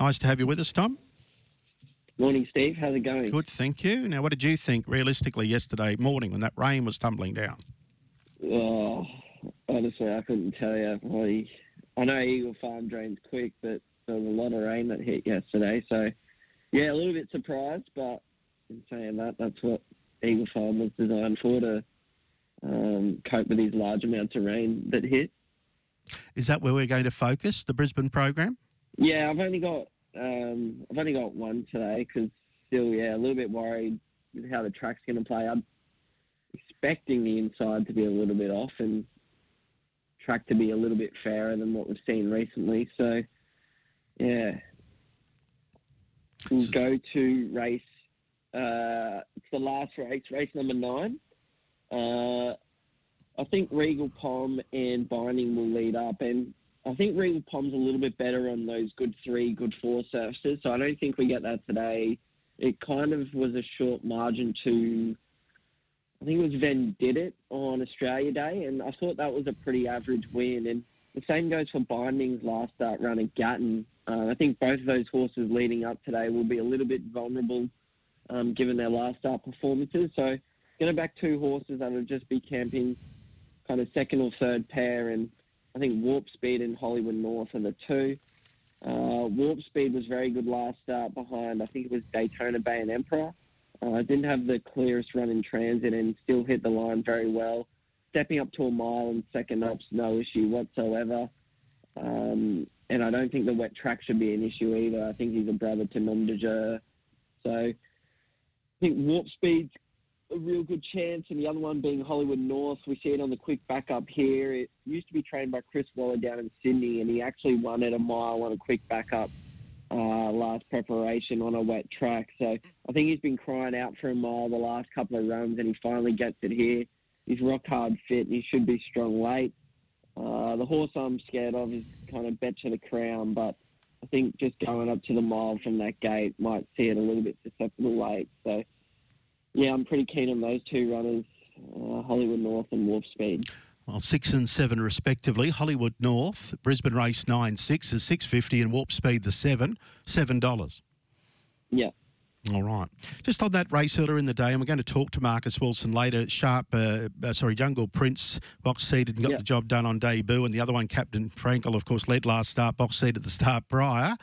Nice to have you with us, Tom. Morning, Steve. How's it going? Good, thank you. Now, what did you think realistically yesterday morning when that rain was tumbling down? Oh, honestly, I couldn't tell you. I, know Eagle Farm drains quick, but there was a lot of rain that hit yesterday. So, yeah, a little bit surprised, but in saying that, that's what Eagle Farm was designed for to um, cope with these large amounts of rain that hit. Is that where we're going to focus the Brisbane program? Yeah, I've only got um, I've only got one today because still, yeah, a little bit worried with how the track's going to play. I'm expecting the inside to be a little bit off and track to be a little bit fairer than what we've seen recently. So, yeah, we'll go to race. Uh, it's the last race, race number nine. Uh, I think Regal Pom and Binding will lead up, and I think Regal Pom's a little bit better on those good three, good four surfaces. So I don't think we get that today. It kind of was a short margin to, I think it was Van did it on Australia Day, and I thought that was a pretty average win. And the same goes for Binding's last start run at Gatton. Uh, I think both of those horses leading up today will be a little bit vulnerable um, given their last start performances. So going to back two horses that will just be camping kind of second or third pair and I think Warp Speed and Hollywood North are the two. Uh, Warp Speed was very good last start behind, I think it was Daytona Bay and Emperor. Uh, didn't have the clearest run in transit and still hit the line very well. Stepping up to a mile and second up's no issue whatsoever. Um, and I don't think the wet track should be an issue either. I think he's a brother to Nom. So I think Warp Speed's a real good chance, and the other one being Hollywood North. We see it on the quick backup here. It used to be trained by Chris Waller down in Sydney, and he actually won at a mile on a quick backup uh, last preparation on a wet track. So I think he's been crying out for a mile the last couple of runs, and he finally gets it here. He's rock hard fit, and he should be strong late. Uh, the horse I'm scared of is kind of Bet to the Crown, but I think just going up to the mile from that gate might see it a little bit susceptible late. So yeah, I'm pretty keen on those two runners, uh, Hollywood North and Warp Speed. Well, six and seven respectively. Hollywood North, Brisbane Race nine six is six fifty, and Warp Speed the seven seven dollars. Yeah. All right. Just on that race earlier in the day, and we're going to talk to Marcus Wilson later. Sharp, uh, uh, sorry, Jungle Prince box seated and got the job done on debut, and the other one, Captain Frankel, of course, led last start box seat at the start prior.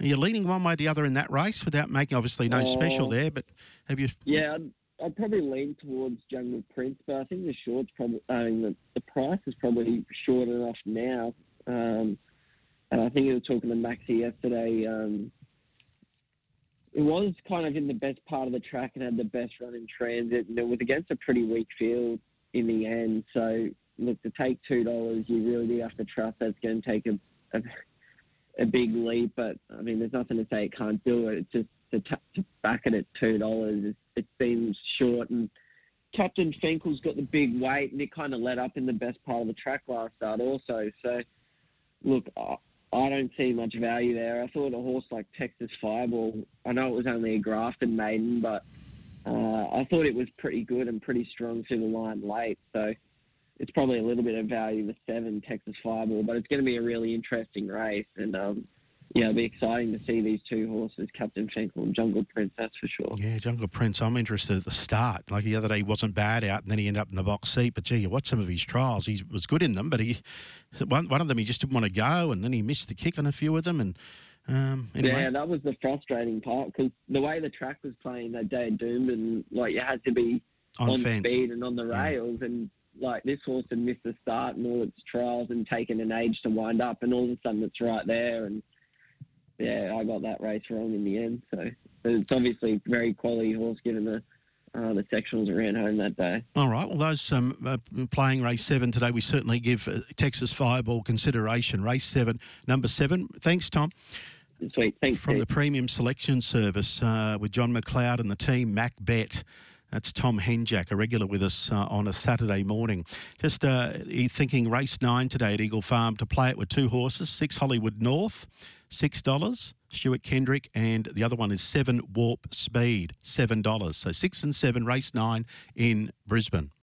Are you leaning one way or the other in that race without making obviously no special Oh. there? But have you? Yeah, I'd, I'd probably lean towards Jungle Prince, but I think the short's probably, I mean, the, the price is probably short enough now. Um, and I think you were talking to Maxi yesterday. Um, it was kind of in the best part of the track and had the best run in transit, and it was against a pretty weak field in the end. So, look, to take two dollars, you really do have to trust that's going to take a, a a big leap. But I mean, there's nothing to say it can't do it. It's just to, t- to back it at two dollars. It's, been short, and Captain Finkel's got the big weight, and it kind of let up in the best part of the track last start also. So, look, I, I don't see much value there. I thought a horse like Texas Fireball. I know it was only a grafted maiden, but uh, I thought it was pretty good and pretty strong through the line late. So. It's probably a little bit of value the seven Texas Fireball, but it's going to be a really interesting race, and um, yeah, it'll be exciting to see these two horses, Captain Finkel and Jungle Prince. That's for sure. Yeah, Jungle Prince. I'm interested at the start. Like the other day, he wasn't bad out, and then he ended up in the box seat. But gee, you watch some of his trials. He was good in them, but he one one of them he just didn't want to go, and then he missed the kick on a few of them. And um, anyway, Yeah, that was the frustrating part because the way the track was playing that day at Doom, and like you had to be on, on, speed and on the Yeah. rails, and like this horse had missed the start and all its trials and taken an age to wind up, and all of a sudden it's right there, and yeah, I got that race wrong in the end. So it's obviously a very quality horse given the uh, the sectionals ran home that day. All right. Well, those um, uh, playing race seven today, we certainly give uh, Texas Fireball consideration. Race seven, number seven. Thanks, Tom. Sweet, thanks. From Steve. the Premium Selection Service uh, with John McLeod and the team, Mac Bet. That's Tom Henjak, a regular with us uh, on a Saturday morning. Just uh, thinking race nine today at Eagle Farm to play it with two horses, six Hollywood North, six dollars. Stuart Kendrick, and the other one is seven Warp Speed, seven dollars. So six and seven, race nine in Brisbane.